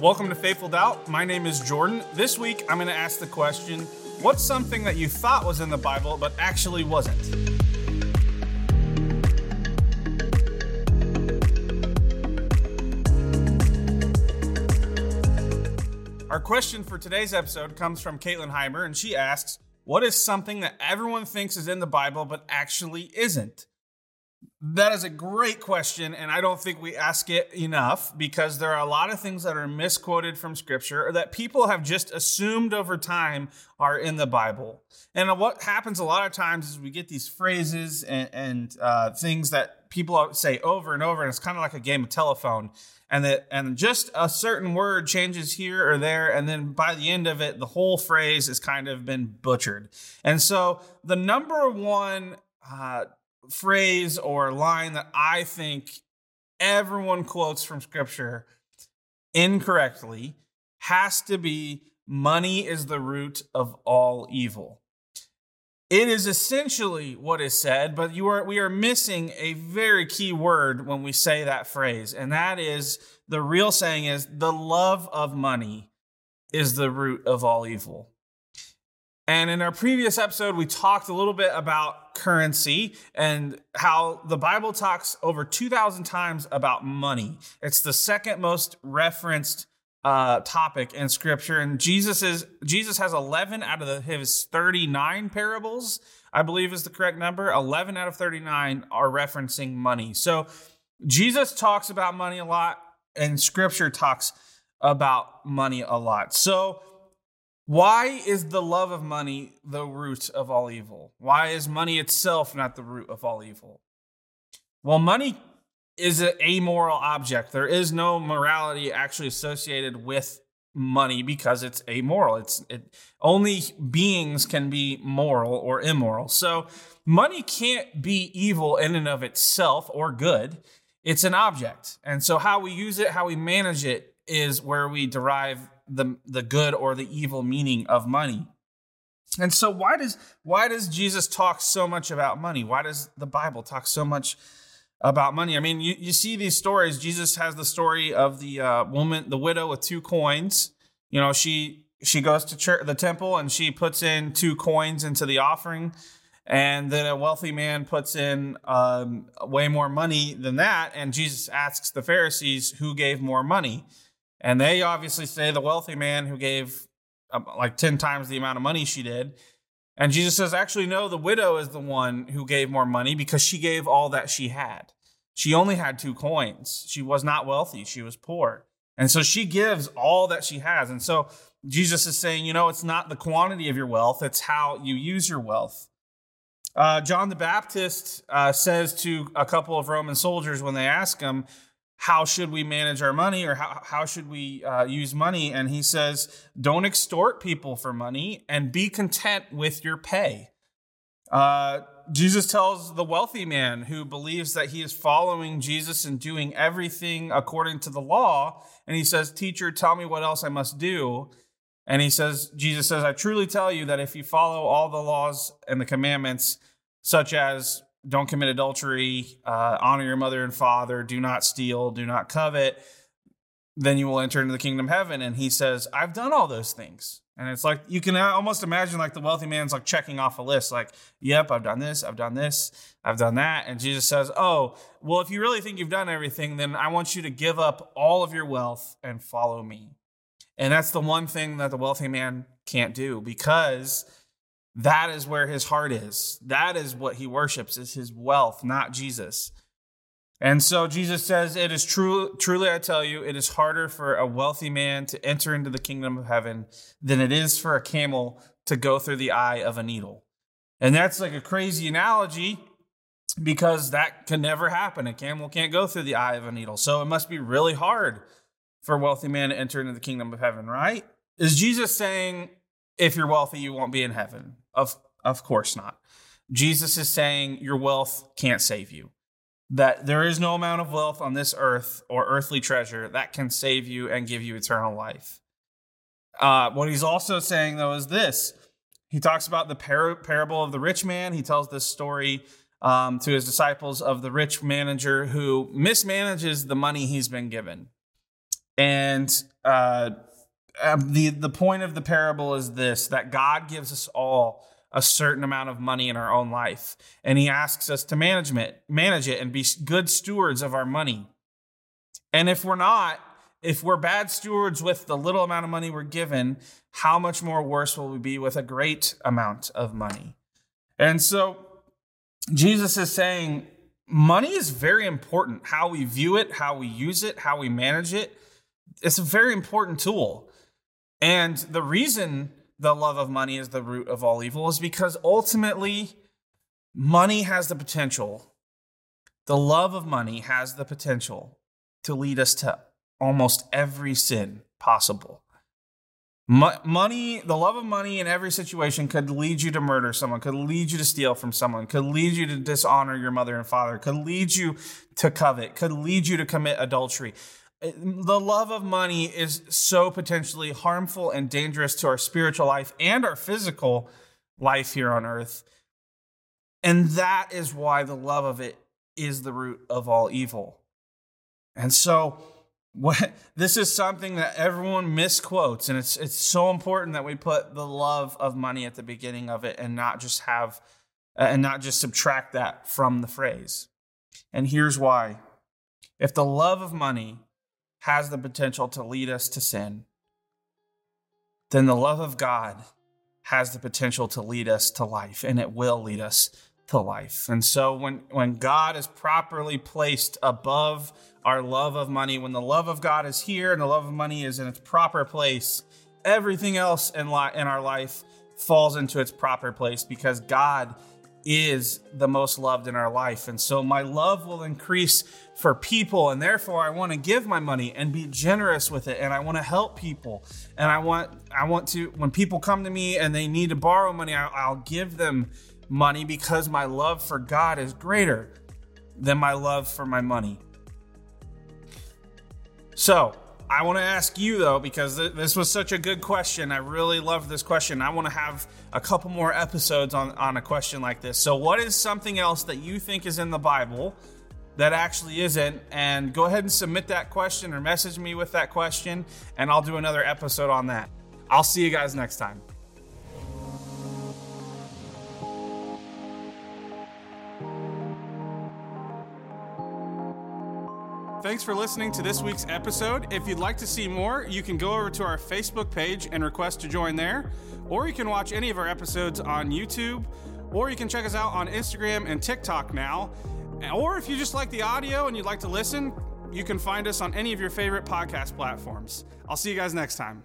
Welcome to Faithful Doubt. My name is Jordan. This week I'm going to ask the question What's something that you thought was in the Bible but actually wasn't? Our question for today's episode comes from Caitlin Heimer, and she asks, What is something that everyone thinks is in the Bible but actually isn't? That is a great question, and I don't think we ask it enough because there are a lot of things that are misquoted from Scripture or that people have just assumed over time are in the Bible. And what happens a lot of times is we get these phrases and, and uh, things that people say over and over, and it's kind of like a game of telephone. And that and just a certain word changes here or there, and then by the end of it, the whole phrase has kind of been butchered. And so the number one uh, phrase or line that I think everyone quotes from scripture incorrectly has to be money is the root of all evil. It is essentially what is said, but you are we are missing a very key word when we say that phrase, and that is the real saying is the love of money is the root of all evil. And in our previous episode, we talked a little bit about currency and how the Bible talks over 2,000 times about money. It's the second most referenced uh, topic in Scripture, and Jesus is Jesus has 11 out of the, his 39 parables, I believe is the correct number. 11 out of 39 are referencing money. So Jesus talks about money a lot, and Scripture talks about money a lot. So why is the love of money the root of all evil? Why is money itself not the root of all evil? Well, money is an amoral object. There is no morality actually associated with money because it's amoral. It's it, only beings can be moral or immoral. So money can't be evil in and of itself or good. It's an object. And so how we use it, how we manage it is where we derive the the good or the evil meaning of money. And so why does why does Jesus talk so much about money? Why does the Bible talk so much about money? I mean, you, you see these stories. Jesus has the story of the uh, woman, the widow with two coins. You know, she she goes to church, the temple and she puts in two coins into the offering. And then a wealthy man puts in um, way more money than that. And Jesus asks the Pharisees who gave more money. And they obviously say the wealthy man who gave um, like 10 times the amount of money she did. And Jesus says, actually, no, the widow is the one who gave more money because she gave all that she had. She only had two coins. She was not wealthy, she was poor. And so she gives all that she has. And so Jesus is saying, you know, it's not the quantity of your wealth, it's how you use your wealth. Uh, John the Baptist uh, says to a couple of Roman soldiers when they ask him, how should we manage our money or how, how should we uh, use money? And he says, don't extort people for money and be content with your pay. Uh, Jesus tells the wealthy man who believes that he is following Jesus and doing everything according to the law. And he says, Teacher, tell me what else I must do. And he says, Jesus says, I truly tell you that if you follow all the laws and the commandments, such as don't commit adultery, uh, honor your mother and father, do not steal, do not covet, then you will enter into the kingdom of heaven. And he says, I've done all those things. And it's like you can almost imagine like the wealthy man's like checking off a list, like, yep, I've done this, I've done this, I've done that. And Jesus says, Oh, well, if you really think you've done everything, then I want you to give up all of your wealth and follow me. And that's the one thing that the wealthy man can't do because that is where his heart is. That is what he worships is his wealth, not Jesus. And so Jesus says, It is true, truly I tell you, it is harder for a wealthy man to enter into the kingdom of heaven than it is for a camel to go through the eye of a needle. And that's like a crazy analogy because that can never happen. A camel can't go through the eye of a needle. So it must be really hard for a wealthy man to enter into the kingdom of heaven, right? Is Jesus saying if you're wealthy, you won't be in heaven. Of, of course not. Jesus is saying your wealth can't save you. That there is no amount of wealth on this earth or earthly treasure that can save you and give you eternal life. Uh, what he's also saying, though, is this. He talks about the par- parable of the rich man. He tells this story um, to his disciples of the rich manager who mismanages the money he's been given. And uh, um, the the point of the parable is this: that God gives us all a certain amount of money in our own life, and He asks us to manage it, manage it, and be good stewards of our money. And if we're not, if we're bad stewards with the little amount of money we're given, how much more worse will we be with a great amount of money? And so Jesus is saying money is very important. How we view it, how we use it, how we manage it. It's a very important tool. And the reason the love of money is the root of all evil is because ultimately money has the potential, the love of money has the potential to lead us to almost every sin possible. money, the love of money in every situation could lead you to murder someone, could lead you to steal from someone, could lead you to dishonor your mother and father, could lead you to covet, could lead you to commit adultery. The love of money is so potentially harmful and dangerous to our spiritual life and our physical life here on earth. And that is why the love of it is the root of all evil. And so, what this is something that everyone misquotes and it's it's so important that we put the love of money at the beginning of it and not just have uh, and not just subtract that from the phrase and here's why if the love of money has the potential to lead us to sin then the love of god has the potential to lead us to life and it will lead us to life. And so when when god is properly placed above our love of money, when the love of God is here and the love of money is in its proper place, everything else in, li- in our life falls into its proper place because God is the most loved in our life. And so my love will increase for people. And therefore I want to give my money and be generous with it. And I want to help people. And I want, I want to, when people come to me and they need to borrow money, I, I'll give them money because my love for God is greater than my love for my money. So, I want to ask you though, because th- this was such a good question. I really love this question. I want to have a couple more episodes on, on a question like this. So, what is something else that you think is in the Bible that actually isn't? And go ahead and submit that question or message me with that question, and I'll do another episode on that. I'll see you guys next time. Thanks for listening to this week's episode. If you'd like to see more, you can go over to our Facebook page and request to join there, or you can watch any of our episodes on YouTube, or you can check us out on Instagram and TikTok now. Or if you just like the audio and you'd like to listen, you can find us on any of your favorite podcast platforms. I'll see you guys next time.